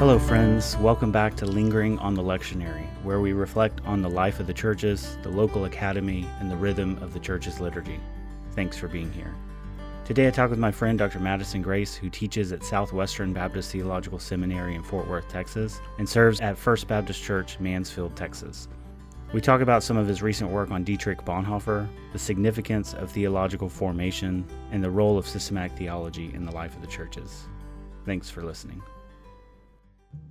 Hello, friends. Welcome back to Lingering on the Lectionary, where we reflect on the life of the churches, the local academy, and the rhythm of the church's liturgy. Thanks for being here. Today, I talk with my friend Dr. Madison Grace, who teaches at Southwestern Baptist Theological Seminary in Fort Worth, Texas, and serves at First Baptist Church, Mansfield, Texas. We talk about some of his recent work on Dietrich Bonhoeffer, the significance of theological formation, and the role of systematic theology in the life of the churches. Thanks for listening.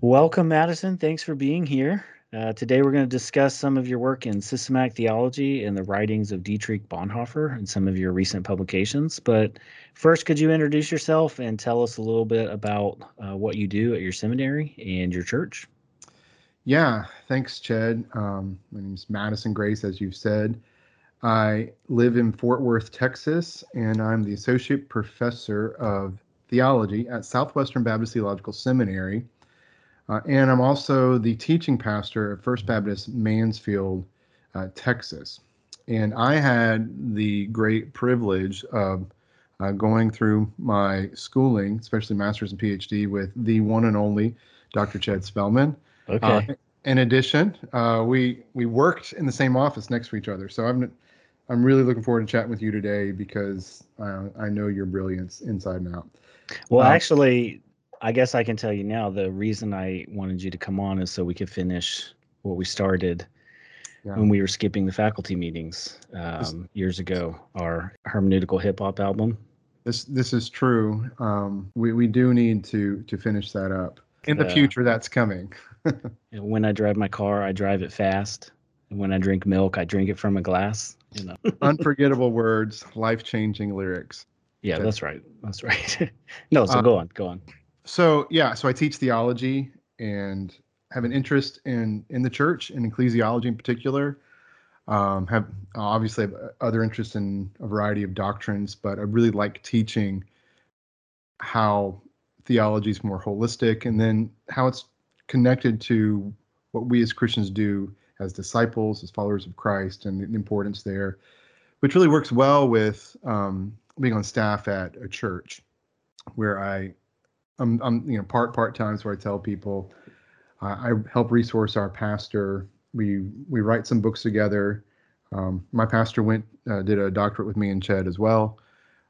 Welcome, Madison. Thanks for being here. Uh, today, we're going to discuss some of your work in systematic theology and the writings of Dietrich Bonhoeffer and some of your recent publications. But first, could you introduce yourself and tell us a little bit about uh, what you do at your seminary and your church? Yeah, thanks, Chad. Um, my name is Madison Grace, as you've said. I live in Fort Worth, Texas, and I'm the associate professor of theology at Southwestern Baptist Theological Seminary uh, and I'm also the teaching pastor at First Baptist Mansfield, uh, Texas. And I had the great privilege of uh, going through my schooling, especially master's and PhD, with the one and only Dr. Chad Spellman. Okay. Uh, in addition, uh, we we worked in the same office next to each other. So I'm I'm really looking forward to chatting with you today because uh, I know your brilliance inside and out. Well, actually, I guess I can tell you now the reason I wanted you to come on is so we could finish what we started yeah. when we were skipping the faculty meetings um, years ago. Our hermeneutical hip hop album. This this is true. Um, we we do need to to finish that up in the uh, future. That's coming. when I drive my car, I drive it fast. And when I drink milk, I drink it from a glass. You know, unforgettable words, life changing lyrics. Yeah, that's, that's right. That's right. no, so uh, go on, go on so yeah, so I teach theology and have an interest in in the church and ecclesiology in particular. Um, have obviously have other interests in a variety of doctrines, but I really like teaching how theology is more holistic and then how it's connected to what we as Christians do as disciples, as followers of Christ, and the importance there, which really works well with um, being on staff at a church where I I'm, I'm you know part part times where I tell people uh, I help resource our pastor. We we write some books together. Um, my pastor went uh, did a doctorate with me and Chad as well.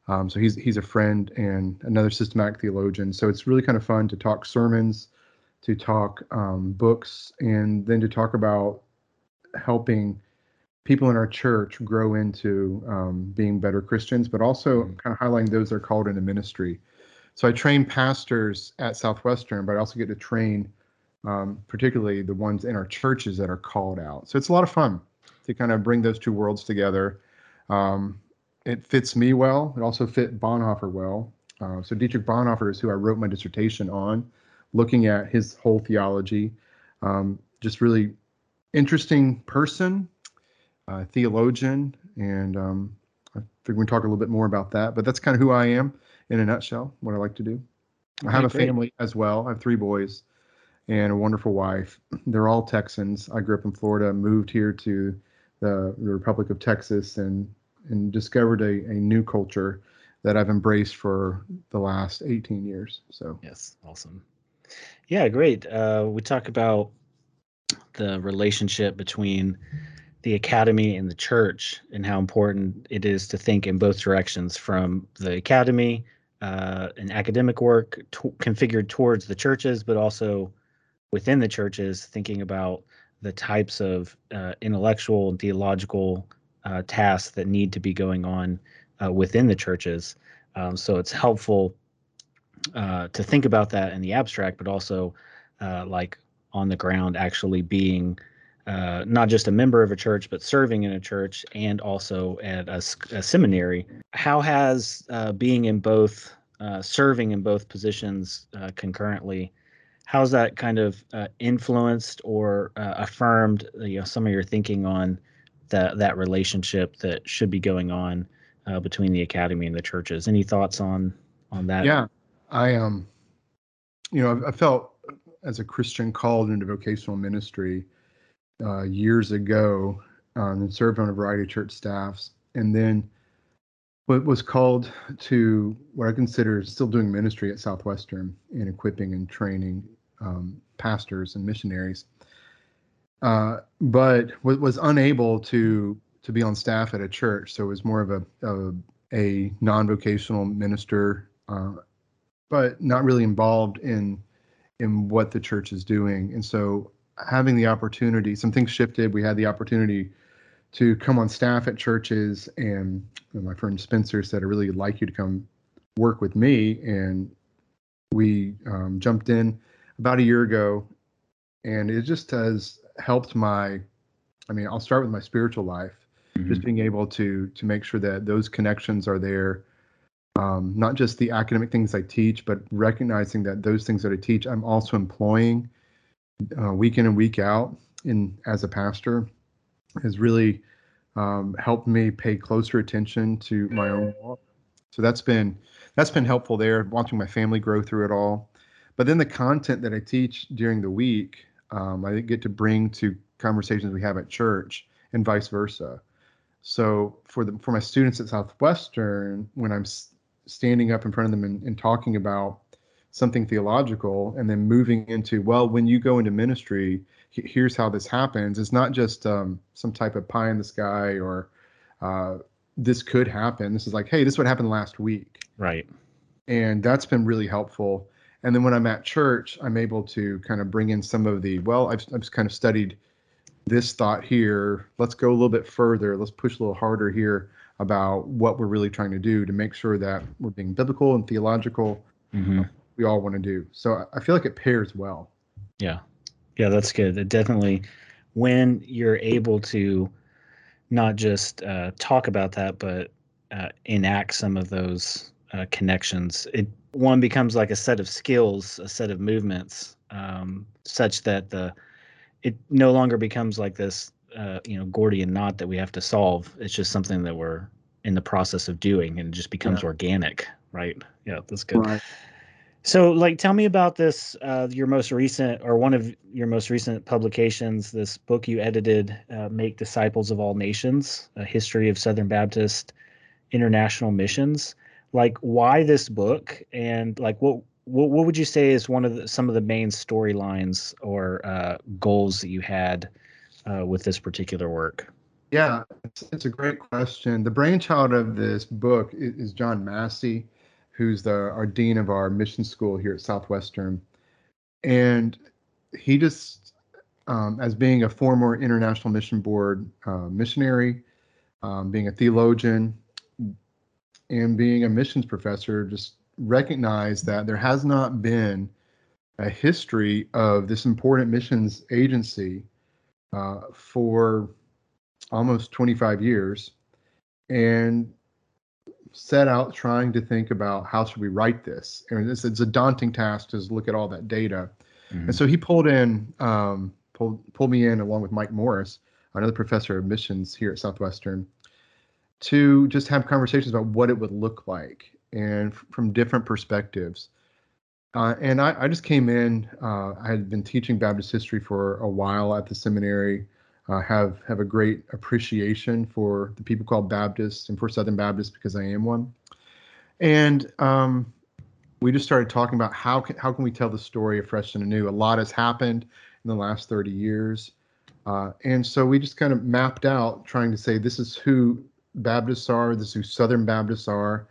Um, so he's he's a friend and another systematic theologian. So it's really kind of fun to talk sermons, to talk um, books, and then to talk about helping people in our church grow into um, being better Christians, but also mm-hmm. kind of highlighting those that are called into ministry. So I train pastors at Southwestern, but I also get to train um, particularly the ones in our churches that are called out. So it's a lot of fun to kind of bring those two worlds together. Um, it fits me well. It also fit Bonhoeffer well. Uh, so Dietrich Bonhoeffer is who I wrote my dissertation on, looking at his whole theology. Um, just really interesting person, uh, theologian, and um, I think we can talk a little bit more about that. But that's kind of who I am in a nutshell, what I like to do. I have a family as well. I have three boys and a wonderful wife. They're all Texans. I grew up in Florida, moved here to the, the Republic of Texas, and and discovered a, a new culture that I've embraced for the last 18 years. So yes, awesome. Yeah, great. Uh, we talk about the relationship between the academy and the church and how important it is to think in both directions from the academy uh, an academic work configured towards the churches, but also within the churches, thinking about the types of uh, intellectual and theological uh, tasks that need to be going on uh, within the churches. Um, so it's helpful uh, to think about that in the abstract, but also uh, like on the ground, actually being uh, not just a member of a church, but serving in a church and also at a, a seminary. How has uh, being in both, uh, serving in both positions uh, concurrently, how's that kind of uh, influenced or affirmed you know, some of your thinking on that that relationship that should be going on between the academy and the churches? Any thoughts on on that? Yeah, I um, you know, I felt as a Christian called into vocational ministry uh, years ago um, and served on a variety of church staffs. And then what was called to what I consider still doing ministry at Southwestern in equipping and training um, pastors and missionaries, uh, but was unable to to be on staff at a church. So it was more of a a, a non-vocational minister, uh, but not really involved in in what the church is doing. And so having the opportunity, some things shifted. We had the opportunity to come on staff at churches, and my friend Spencer said, "I really like you to come work with me." And we um, jumped in about a year ago, and it just has helped my. I mean, I'll start with my spiritual life, mm-hmm. just being able to to make sure that those connections are there. Um, not just the academic things I teach, but recognizing that those things that I teach, I'm also employing uh, week in and week out in as a pastor has really um, helped me pay closer attention to my own walk. So that's been that's been helpful there, watching my family grow through it all. But then the content that I teach during the week, um, I get to bring to conversations we have at church, and vice versa. So for the for my students at Southwestern, when I'm standing up in front of them and, and talking about something theological and then moving into well when you go into ministry here's how this happens. It's not just um, some type of pie in the sky or uh, this could happen. This is like hey this is what happened last week. Right. And that's been really helpful. And then when i'm at church i'm able to kind of bring in some of the well i've, I've kind of studied this thought here. Let's go a little bit further. Let's push a little harder here about what we're really trying to do to make sure that we're being biblical and theological. Mm-hmm we all want to do. So I feel like it pairs well. Yeah. Yeah, that's good. It definitely, when you're able to not just uh, talk about that, but uh, enact some of those uh, connections, it one becomes like a set of skills, a set of movements, um, such that the it no longer becomes like this, uh, you know, Gordian knot that we have to solve. It's just something that we're in the process of doing, and it just becomes yeah. organic, right? Yeah, that's good. Right. So, like, tell me about this. Uh, your most recent, or one of your most recent publications, this book you edited, uh, "Make Disciples of All Nations: A History of Southern Baptist International Missions." Like, why this book, and like, what what, what would you say is one of the, some of the main storylines or uh, goals that you had uh, with this particular work? Yeah, it's, it's, a great question. The brainchild of this book is, is John Massey who's the our dean of our mission school here at Southwestern, and he just, um, as being a former International Mission Board uh, missionary, um, being a theologian, and being a missions professor, just recognized that there has not been a history of this important missions agency uh, for almost 25 years, and set out trying to think about how should we write this. And it's, it's a daunting task to look at all that data. Mm-hmm. and so he pulled in um, pulled, pulled me in along with mike morris another professor of missions here at southwestern to just have conversations about what it would look like and f- from different perspectives. Uh, and I, I, just came in uh, i had been teaching baptist history for a while at the seminary uh, have have a great appreciation for the people called Baptists and for Southern Baptists because I am one. And um, we just started talking about how can how can we tell the story afresh and anew. A lot has happened in the last 30 years, uh, and so we just kind of mapped out trying to say this is who Baptists are, this is who Southern Baptists are,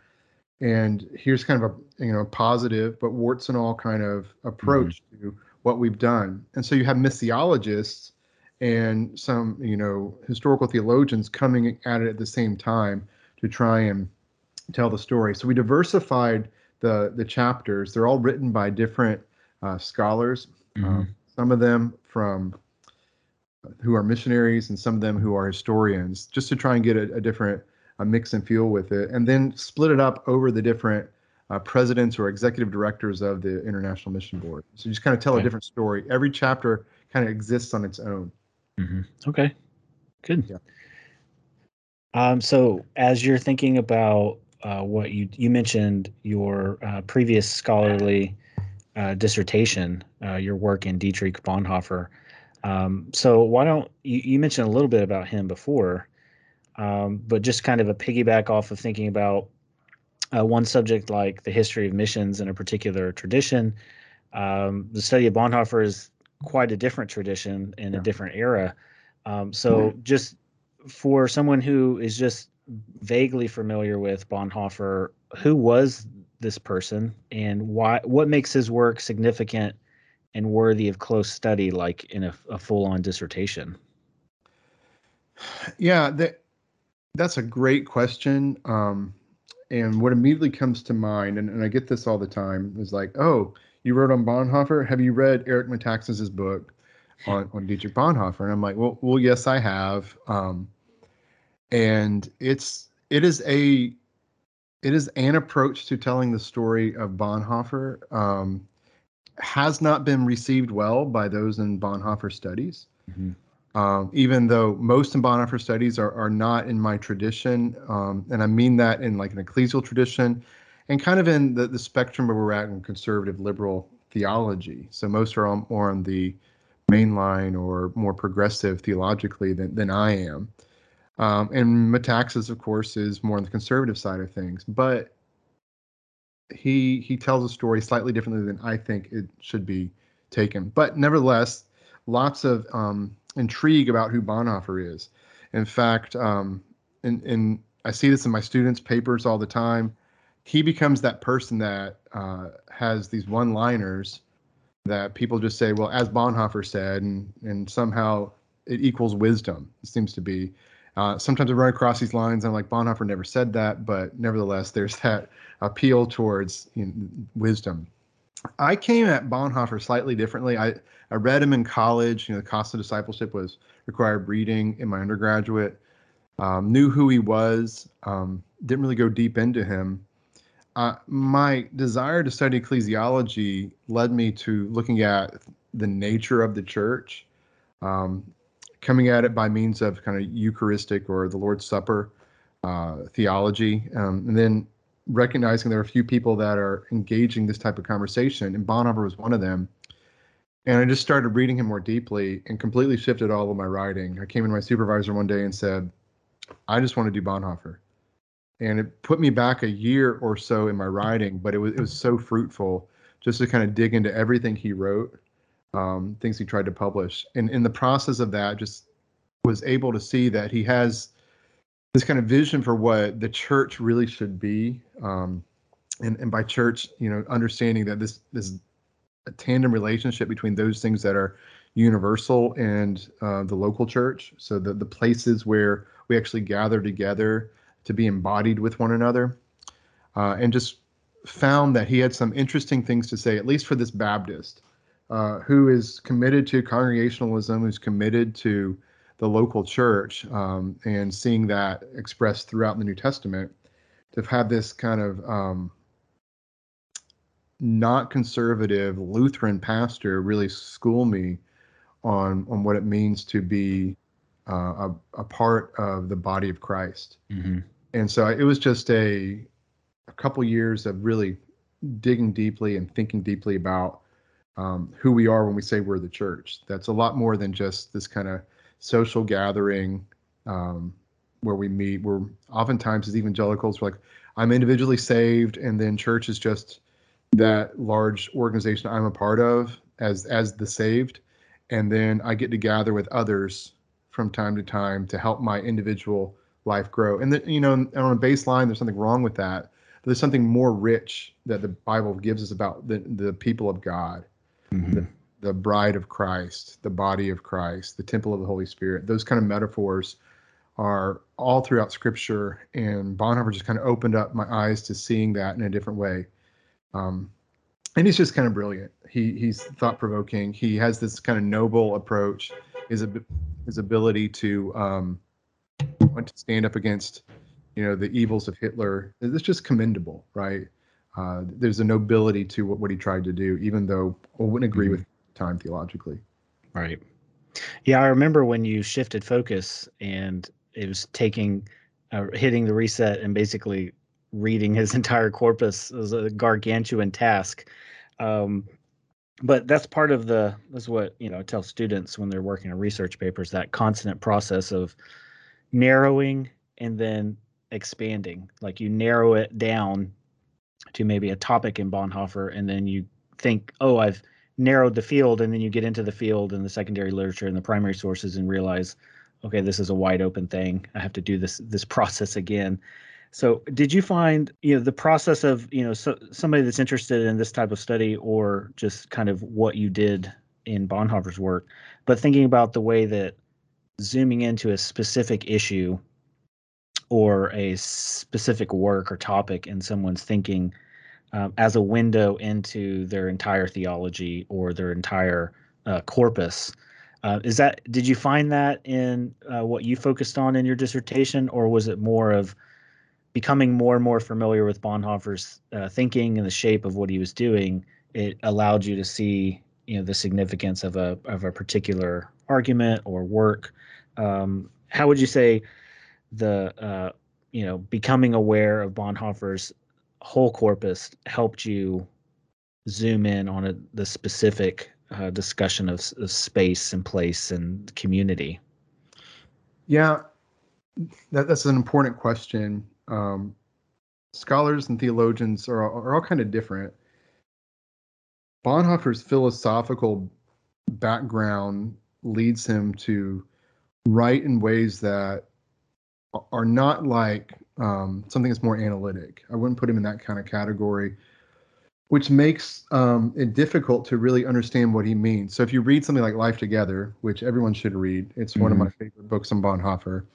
and here's kind of a you know positive but warts and all kind of approach mm-hmm. to what we've done. And so you have missiologists and some you know historical theologians coming at it at the same time to try and tell the story. So we diversified the the chapters. They're all written by different uh, scholars. Mm-hmm. Um, some of them from who are missionaries, and some of them who are historians, just to try and get a, a different a mix and feel with it, and then split it up over the different uh, presidents or executive directors of the International Mission Board. So you just kind of tell okay. a different story. Every chapter kind of exists on its own. Mm-hmm. Okay, good. Yeah. Um, so as you're thinking about uh, what you you mentioned your uh, previous scholarly uh, dissertation, uh, your work in Dietrich Bonhoeffer. Um, so why don't you, you mentioned a little bit about him before, um, but just kind of a piggyback off of thinking about uh, one subject like the history of missions in a particular tradition. Um, the study of Bonhoeffer is quite a different tradition in yeah. a different era. Um, so just for someone who is just vaguely familiar with Bonhoeffer, who was this person and why what makes his work significant and worthy of close study like in a, a full-on dissertation? Yeah, that that's a great question. Um, and what immediately comes to mind, and, and I get this all the time, is like, oh, you wrote on Bonhoeffer. Have you read Eric Metaxas's book on, on Dietrich Bonhoeffer? And I'm like, well, well, yes, I have. Um, and it's it is a it is an approach to telling the story of Bonhoeffer. Um, has not been received well by those in Bonhoeffer studies. Mm-hmm. Um, even though most in Bonhoeffer studies are, are not in my tradition, um, and I mean that in like an ecclesial tradition, and kind of in the, the spectrum where we're at in conservative liberal theology. So most are on, more on the mainline or more progressive theologically than, than I am. Um, and Metaxas, of course, is more on the conservative side of things, but he he tells a story slightly differently than I think it should be taken. But nevertheless, lots of um, intrigue about who Bonhoeffer is. In fact, um, in, in I see this in my students' papers all the time. He becomes that person that uh, has these one-liners that people just say, "Well, as Bonhoeffer said," and and somehow it equals wisdom. It seems to be. Uh, sometimes I run across these lines. I'm like, Bonhoeffer never said that, but nevertheless, there's that appeal towards you know, wisdom. I came at Bonhoeffer slightly differently. I, I read him in college. You know, the cost of discipleship was required reading in my undergraduate. Um, knew who he was. Um, didn't really go deep into him. Uh, my desire to study ecclesiology led me to looking at the nature of the church. Um, coming at it by means of kind of Eucharistic or the Lord's Supper uh, theology, um, and then recognizing there are a few people that are engaging this type of conversation, and Bonhoeffer was one of them. And I just started reading him more deeply and completely shifted all of my writing. I came in my supervisor one day and said, I just want to do Bonhoeffer. And it put me back a year or so in my writing, but it was it was so fruitful just to kind of dig into everything he wrote um, things he tried to publish. And in the process of that, just was able to see that he has this kind of vision for what the church really should be. Um, and, and by church, you know, understanding that this this a tandem relationship between those things that are universal and uh, the local church. So the the places where we actually gather together to be embodied with one another, uh, and just found that he had some interesting things to say, at least for this Baptist uh, who is committed to congregationalism, who's committed to the local church, um, and seeing that expressed throughout the New Testament, to have this kind of um, not conservative Lutheran pastor really school me on on what it means to be uh, a, a part of the body of Christ. Mm-hmm. And so it was just a a couple years of really digging deeply and thinking deeply about um, who we are when we say we're the church. That's a lot more than just this kind of social gathering um, where we meet. We're oftentimes as evangelicals, we're like, I'm individually saved, and then church is just that large organization I'm a part of as as the saved, and then I get to gather with others from time to time to help my individual life grow. And the, you know, on a baseline, there's something wrong with that. But there's something more rich that the Bible gives us about the the people of God mm-hmm. the, the bride of Christ, the body of Christ, the temple of the Holy Spirit. Those kind of metaphors are all throughout Scripture, and Bonhoeffer just kind of opened up my eyes to seeing that in a different way. Um, and he's just kind of brilliant. He he's thought provoking. He has this kind of noble approach. His his ability to um, want to stand up against, you know, the evils of Hitler. It's just commendable, right? uh, there's a nobility to what, what he tried to do, even though I wouldn't agree mm-hmm. with time theologically. Right. Yeah, I remember when you shifted focus and it was taking, uh, hitting the reset and basically reading his entire corpus was a gargantuan task. Um, but that's part of the that's what you know tell students when they're working on research papers that constant process of narrowing and then expanding like you narrow it down to maybe a topic in Bonhoeffer, and then you think, oh, I've narrowed the field, and then you get into the field and the secondary literature and the primary sources and realize, okay, this is a wide open thing. I have to do this this process again. So, did you find you know the process of you know so, somebody that's interested in this type of study, or just kind of what you did in Bonhoeffer's work, but thinking about the way that zooming into a specific issue or a specific work or topic in someone's thinking um, as a window into their entire theology or their entire uh, corpus. Uh, is that did you find that in uh, what you focused on in your dissertation, or was it more of becoming more and more familiar with Bonhoeffer's uh, thinking and the shape of what he was doing? It allowed you to see, you know, the significance of a of a particular argument or work. Um, how would you say the uh, you know becoming aware of Bonhoeffer's whole corpus helped you zoom in on a, the specific uh, discussion of, of, space and place and community? Yeah, that, that's an important question. Um, scholars and theologians are, are all kind of different. Bonhoeffer's philosophical background leads him to write in ways that are not like um, something that's more analytic. I wouldn't put him in that kind of category, which makes um, it difficult to really understand what he means. So if you read something like Life Together, which everyone should read, it's mm-hmm. one of mm-hmm. my favorite books on Bonhoeffer.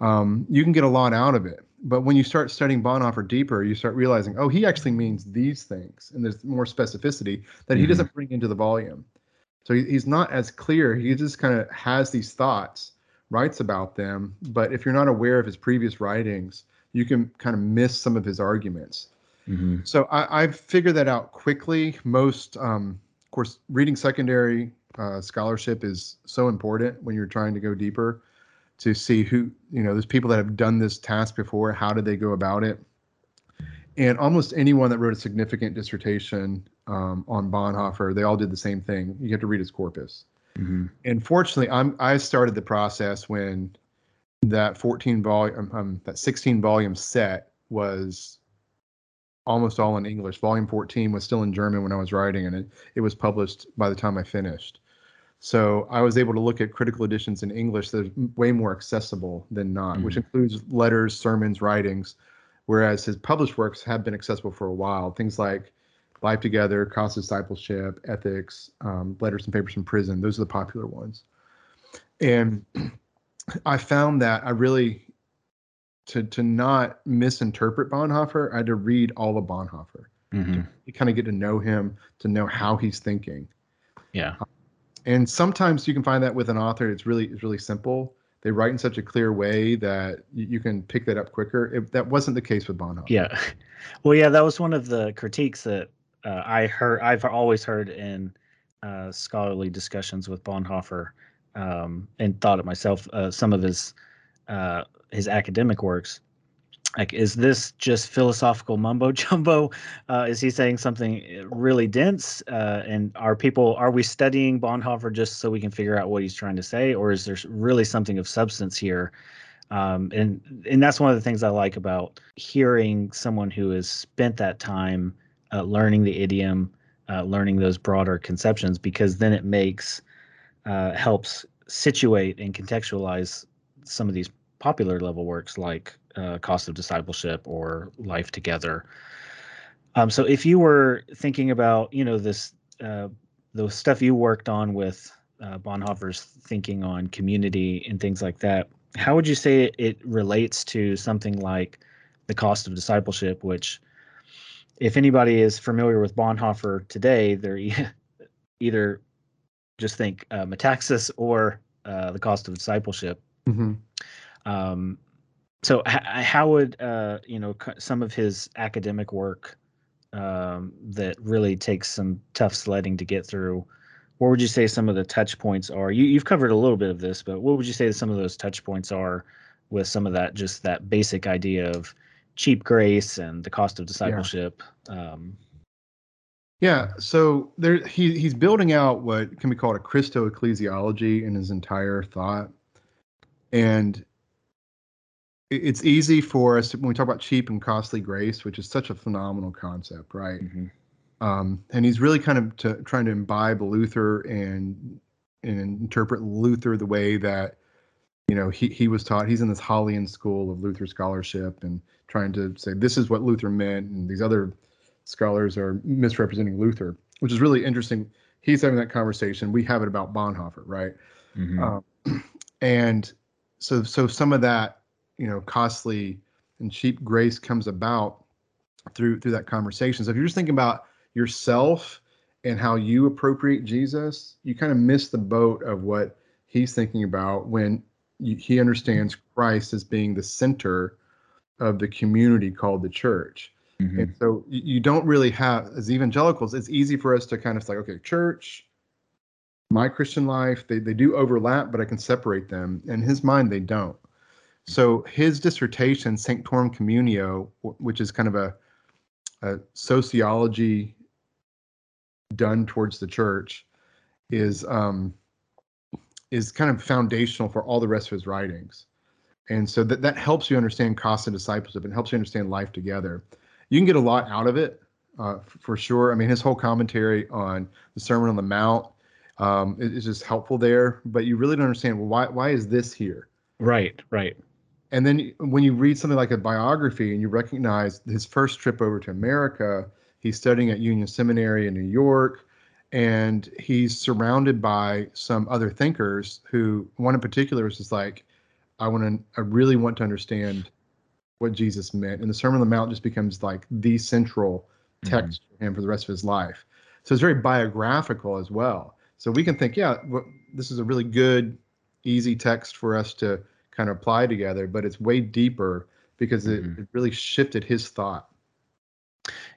Um, you can get a lot out of it. But when you start studying Bonhoeffer deeper, you start realizing, oh, he actually means these things, and there's more specificity that he mm-hmm. doesn't bring into the volume. So he's not as clear. He just kind of has these thoughts writes about them. But if you're not aware of his previous writings, you can kind of miss some of his arguments. Mm-hmm. So I, have figured that out quickly. Most, um, of course, reading secondary uh, scholarship is so important when you're trying to go deeper to see who, you know, there's people that have done this task before. How did they go about it? And almost anyone that wrote a significant dissertation um, on Bonhoeffer, they all did the same thing. You have to read his corpus. Mm-hmm. And fortunately, I'm I started the process when that 14 volume, um, that 16 volume set was almost all in English. Volume 14 was still in German when I was writing, and it it was published by the time I finished. So I was able to look at critical editions in English that are way more accessible than not, mm-hmm. which includes letters, sermons, writings, whereas his published works have been accessible for a while. Things like Life Together, Cost of Discipleship, Ethics, um, Letters and Papers from Prison. Those are the popular ones. And I found that I really, to to not misinterpret Bonhoeffer, I had to read all of Bonhoeffer mm-hmm. to kind of get to know him, to know how he's thinking. Yeah. And sometimes you can find that with an author, it's really it's really simple. They write in such a clear way that you can pick that up quicker. It, that wasn't the case with Bonhoeffer. Yeah. Well, yeah, that was one of the critiques that uh, I heard I've always heard in uh, scholarly discussions with Bonhoeffer um, and thought it myself uh, some of his uh, his academic works. Like, is this just philosophical mumbo jumbo? Uh, is he saying something really dense? Uh, and are people are we studying Bonhoeffer just so we can figure out what he's trying to say, or is there really something of substance here? Um, and and that's one of the things I like about hearing someone who has spent that time uh, learning the idiom, uh, learning those broader conceptions, because then it makes uh, helps situate and contextualize some of these popular level works like uh, Cost of Discipleship or Life Together. Um, so if you were thinking about, you know, this uh, the stuff you worked on with uh, Bonhoeffer's thinking on community and things like that, how would you say it, relates to something like the cost of discipleship, which if anybody is familiar with Bonhoeffer today, they're e- either just think uh, Metaxas or uh, the cost of discipleship. Mm-hmm. Um, so, how would uh, you know some of his academic work um, that really takes some tough sledding to get through? What would you say some of the touch points are? You, you've covered a little bit of this, but what would you say some of those touch points are with some of that, just that basic idea of cheap grace and the cost of discipleship. Yeah. Um, yeah, so there he he's building out what can be called a Christo ecclesiology in his entire thought, and it's easy for us when we talk about cheap and costly grace, which is such a phenomenal concept, right? Mm-hmm. Um, and he's really kind of to, trying to imbibe Luther and and interpret Luther the way that you know he he was taught. He's in this Holleian school of Luther scholarship and trying to say this is what Luther meant, and these other scholars are misrepresenting Luther, which is really interesting. He's having that conversation. We have it about Bonhoeffer, right? Mm-hmm. Um, and so so some of that you know costly and cheap grace comes about through through that conversation. So if you're just thinking about yourself and how you appropriate Jesus, you kind of miss the boat of what he's thinking about when you, he understands Christ as being the center of the community called the church. Mm-hmm. And so you, you don't really have, as evangelicals, it's easy for us to kind of say, okay, church, my Christian life, they, they do overlap, but I can separate them. In his mind, they don't. So his dissertation, Sanctorum Communio, which is kind of a, a sociology done towards the church, is um, is kind of foundational for all the rest of his writings. And so that, that helps you understand cost and discipleship and helps you understand life together. You can get a lot out of it uh, for sure. I mean, his whole commentary on the Sermon on the Mount um, is just helpful there, but you really don't understand well, why why is this here? Right, right. And then when you read something like a biography and you recognize his first trip over to America, he's studying at Union Seminary in New York, and he's surrounded by some other thinkers who one in particular is just like, I want to, I really want to understand what Jesus meant. And the Sermon on the Mount just becomes like the central text mm-hmm. for him for the rest of his life. So it's very biographical as well. So we can think, yeah, this is a really good, easy text for us to kind of apply together, but it's way deeper because mm-hmm. it, it really shifted his thought.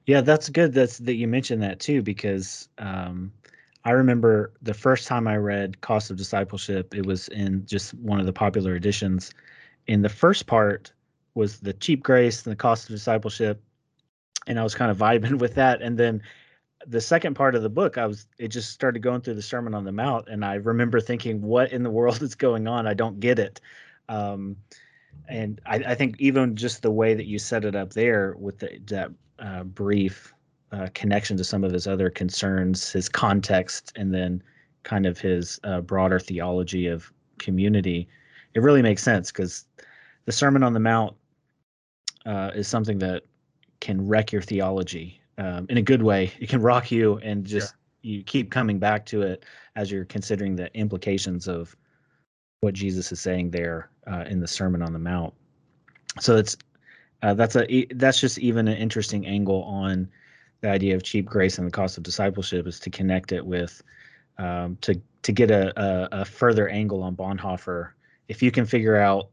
Yeah, that's good. That's that you mentioned that too, because um, I remember the first time I read Cost of Discipleship, it was in just one of the popular editions. In the first part was the cheap grace and the cost of discipleship, and I was kind of vibing with that. And then the second part of the book, I was it just started going through the Sermon on the Mount, and I remember thinking, "What in the world is going on? I don't get it." Um, and I, I, think even just the way that you set it up there with the, that uh, brief uh, connection to some of his other concerns, his context, and then kind of his uh, broader theology of community, it really makes sense because the Sermon on the Mount uh, is something that can wreck your theology um, in a good way. It can rock you and just yeah. you keep coming back to it as you're considering the implications of what Jesus is saying there uh, in the Sermon on the Mount. So it's uh, that's a that's just even an interesting angle on the idea of cheap grace and the cost of discipleship is to connect it with um, to to get a, a, a further angle on Bonhoeffer. If you can figure out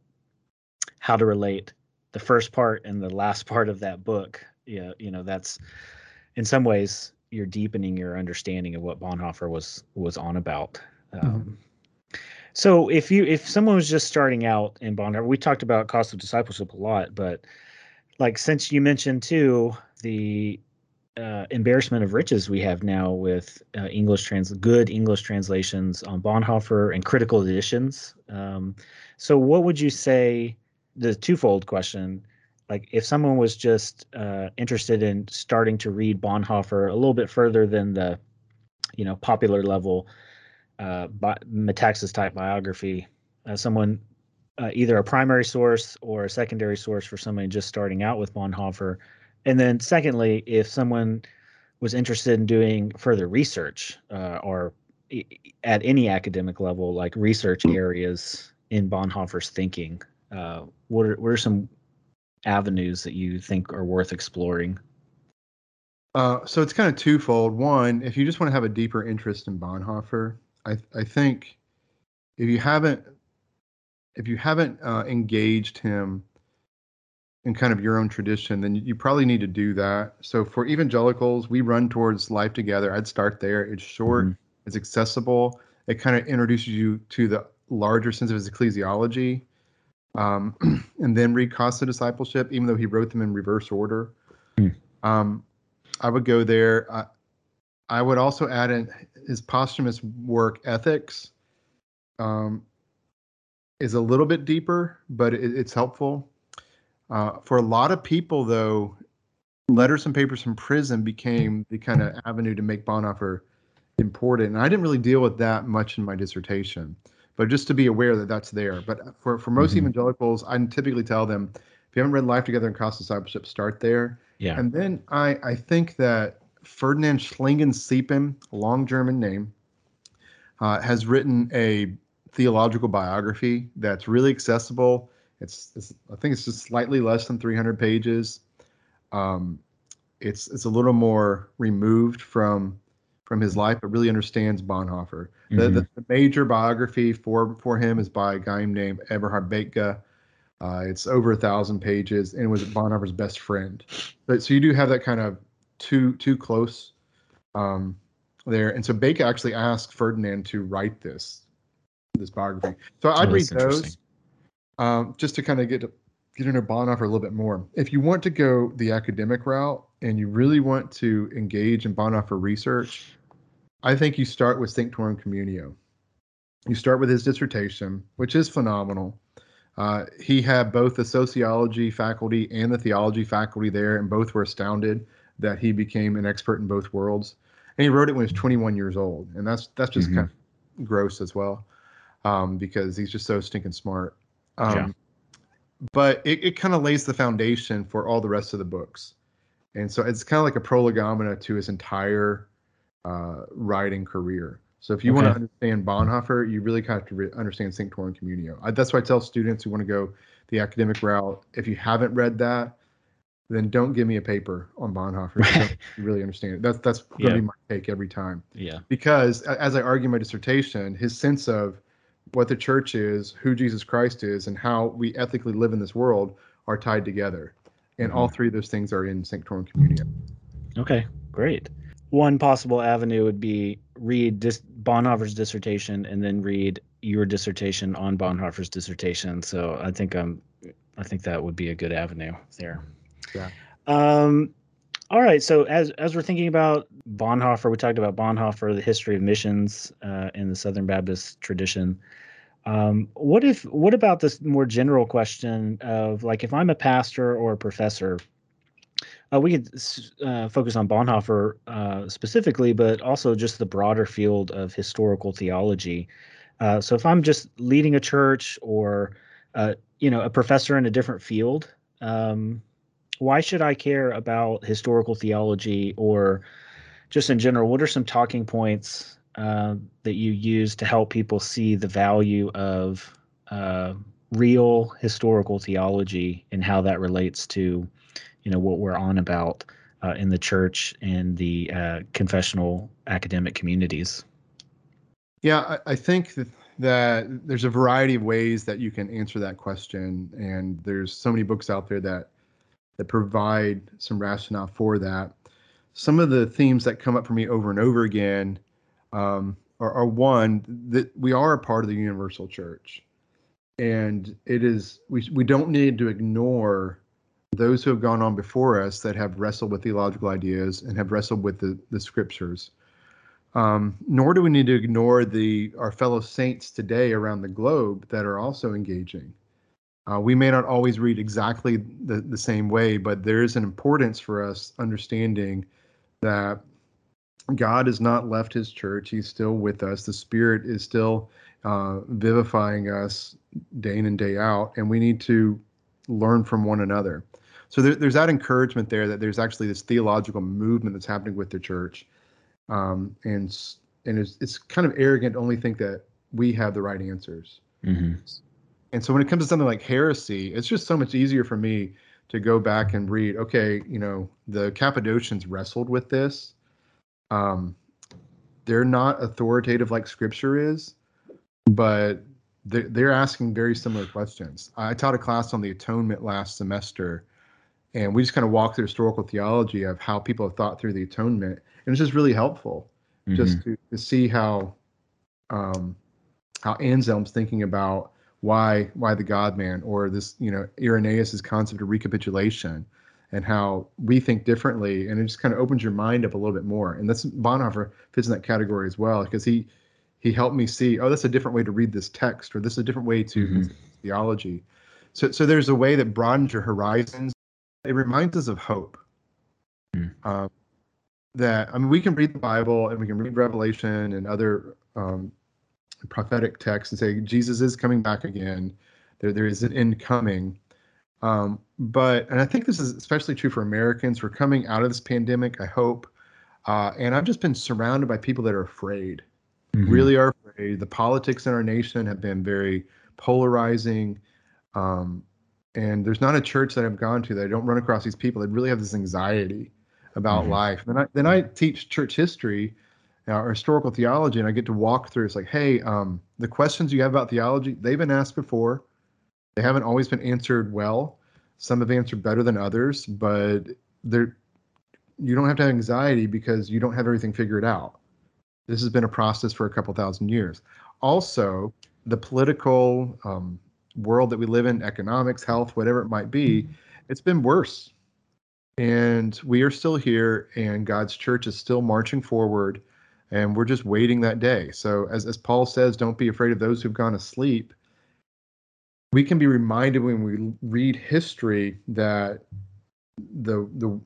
how to relate the first part and the last part of that book, yeah, you know that's in some ways you're deepening your understanding of what Bonhoeffer was was on about. Mm-hmm. Um, mm-hmm. So if you if someone was just starting out in Bonhoeffer, we talked about cost of discipleship a lot, but like since you mentioned too the uh, embarrassment of riches we have now with uh, English trans good English translations on Bonhoeffer and critical editions. Um, so what would you say? The twofold question, like if someone was just uh, interested in starting to read Bonhoeffer a little bit further than the, you know, popular level uh, bi- Metaxas type biography, uh, someone uh, either a primary source or a secondary source for somebody just starting out with Bonhoeffer. And then, secondly, if someone was interested in doing further research uh, or at any academic level, like research areas in Bonhoeffer's thinking, uh, what are what are some avenues that you think are worth exploring? Uh, so it's kind of twofold. One, if you just want to have a deeper interest in Bonhoeffer, I I think if you haven't if you haven't uh, engaged him in kind of your own tradition, then you probably need to do that. So for evangelicals, we run towards life together. I'd start there. It's short, mm-hmm. it's accessible. It kind of introduces you to the larger sense of his ecclesiology. Um, and then read Cost of Discipleship, even though he wrote them in reverse order. Mm. Um, I would go there. I, I would also add in his posthumous work, Ethics. Um, is a little bit deeper, but it, it's helpful. Uh, for a lot of people, though, letters and papers from prison became the kind of avenue to make Bonhoeffer important. And I didn't really deal with that much in my dissertation, but just to be aware that that's there. But for, for most mm-hmm. evangelicals, I typically tell them, if you haven't read Life Together and Cross Discipleship, start there. Yeah. And then I, I think that Ferdinand Schlingensiepen, a long German name, uh, has written a theological biography that's really accessible. It's, it's, I think it's just slightly less than 300 pages. Um, it's it's a little more removed from from his life, but really understands Bonhoeffer. Mm-hmm. The, the, the, major biography for for him is by a guy named Eberhard Bethge. Uh, it's over a thousand pages and was Bonhoeffer's best friend. But so you do have that kind of too too close um, there. And so Bethge actually asked Ferdinand to write this this biography. So I'd oh, read those um, just to kind of get to get into Bonhoeffer a little bit more. If you want to go the academic route and you really want to engage in Bonhoeffer research, I think you start with Sanctorum Communio. You start with his dissertation, which is phenomenal. Uh, he had both the sociology faculty and the theology faculty there, and both were astounded that he became an expert in both worlds. And he wrote it when he was 21 years old, and that's that's just mm-hmm. kind of gross as well, um, because he's just so stinking smart. Um, yeah. But it, it kind of lays the foundation for all the rest of the books, and so it's kind of like a prolegomena to his entire uh, writing career. So if you okay. want to understand Bonhoeffer, you really kind of have to re- understand Sanctorum Communio. I, that's why I tell students who want to go the academic route, if you haven't read that, then don't give me a paper on Bonhoeffer. Right. You really understand it. That's that's going to yeah. be my take every time. Yeah. Because as I argue my dissertation, his sense of what the church is, who Jesus Christ is, and how we ethically live in this world are tied together. And mm-hmm. all three of those things are in Sanctorum Communio. Okay, great. One possible avenue would be read dis- Bonhoeffer's dissertation and then read your dissertation on Bonhoeffer's dissertation. So I think um, I think that would be a good avenue there. Yeah. Um, all right. So as as we're thinking about Bonhoeffer, we talked about Bonhoeffer, the history of missions uh, in the Southern Baptist tradition. Um, what if what about this more general question of like if I'm a pastor or a professor, uh, we could uh, focus on Bonhoeffer uh, specifically, but also just the broader field of historical theology. Uh, so if I'm just leading a church or uh, you know a professor in a different field, um, why should I care about historical theology or just in general? What are some talking points uh, that you use to help people see the value of uh, real historical theology and how that relates to, you know, what we're on about uh, in the church and the uh, confessional academic communities? Yeah, I, I think that that there's a variety of ways that you can answer that question and there's so many books out there that that provide some rationale for that. Some of the themes that come up for me over and over again um, are, are, one that we are a part of the universal church, and it is we we don't need to ignore those who have gone on before us that have wrestled with theological ideas and have wrestled with the the scriptures. Um, nor do we need to ignore the our fellow saints today around the globe that are also engaging. Uh, we may not always read exactly the, the same way, but there is an importance for us understanding that God has not left his church. He's still with us. The Spirit is still uh, vivifying us day in and day out, and we need to learn from one another. So there, there's that encouragement there that there's actually this theological movement that's happening with the church, um, and and it's, it's kind of arrogant to only think that we have the right answers. Mm-hmm. And so when it comes to something like heresy, it's just so much easier for me to go back and read, okay, you know, the Cappadocians wrestled with this. Um, they're not authoritative like scripture is, but they're, they're asking very similar questions. I taught a class on the atonement last semester, and we just kind of walked through historical theology of how people have thought through the atonement. And it's just really helpful mm-hmm. just to, to see how um, how Anselm's thinking about why why the God Man or this you know Irenaeus's concept of recapitulation and how we think differently. And it just kind of opens your mind up a little bit more. And that's Bonhoeffer fits in that category as well because he he helped me see oh that's a different way to read this text or this is a different way to mm-hmm. theology. So so there's a way that broadens your horizons. It reminds us of hope. Mm. that I mean, we can read the Bible and we can read Revelation and other um, prophetic texts and say Jesus is coming back again. There, there is an end coming. Um, but and I think this is especially true for Americans. We're coming out of this pandemic. I hope, uh, and I've just been surrounded by people that are afraid, mm-hmm. really are afraid. The politics in our nation have been very polarizing. Um, and there's not a church that I've gone to that I don't run across these people that really have this anxiety about mm-hmm. life. Then I then I teach church history uh, or historical theology, and I get to walk through. It's like, hey, um, the questions you have about theology, they've been asked before. They haven't always been answered well. Some have answered better than others, but they're you don't have to have anxiety because you don't have everything figured out. This has been a process for a couple thousand years. Also, the political um, world that we live in, economics, health, whatever it might be, it's been worse. And we are still here, and God's church is still marching forward, and we're just waiting that day. So, as, as Paul says, don't be afraid of those who've gone asleep. We can be reminded when we read history that the the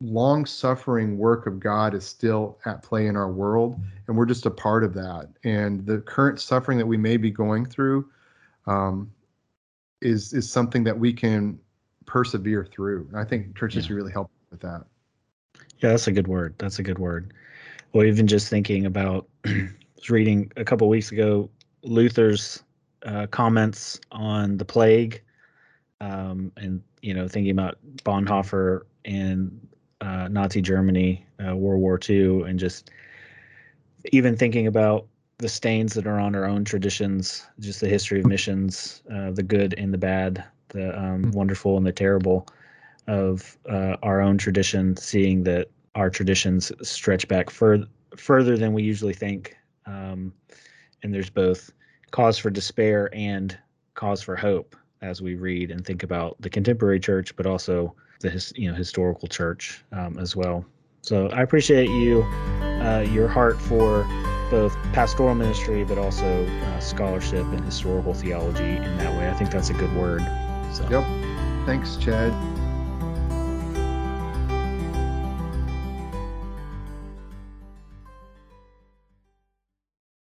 long suffering work of God is still at play in our world, and we're just a part of that. And the current suffering that we may be going through um, is is something that we can persevere through. And I think churches yeah. really help with that. Yeah, that's a good word. That's a good word. Well, even just thinking about, was reading a couple weeks ago Luther's uh, comments on the plague, um, and you know, thinking about Bonhoeffer and uh, Nazi Germany, uh, World War II, and just even thinking about the stains that are on our own traditions, just the history of missions, uh, the good and the bad, the um, mm-hmm. wonderful and the terrible of uh, our own tradition, seeing that our traditions stretch back fur- further than we usually think. Um, and there's both cause for despair and cause for hope as we read and think about the contemporary church, but also the his, you know historical church um, as well. So I appreciate you, uh, your heart for both pastoral ministry, but also uh, scholarship and historical theology in that way. I think that's a good word. So. Yep. Thanks, Chad.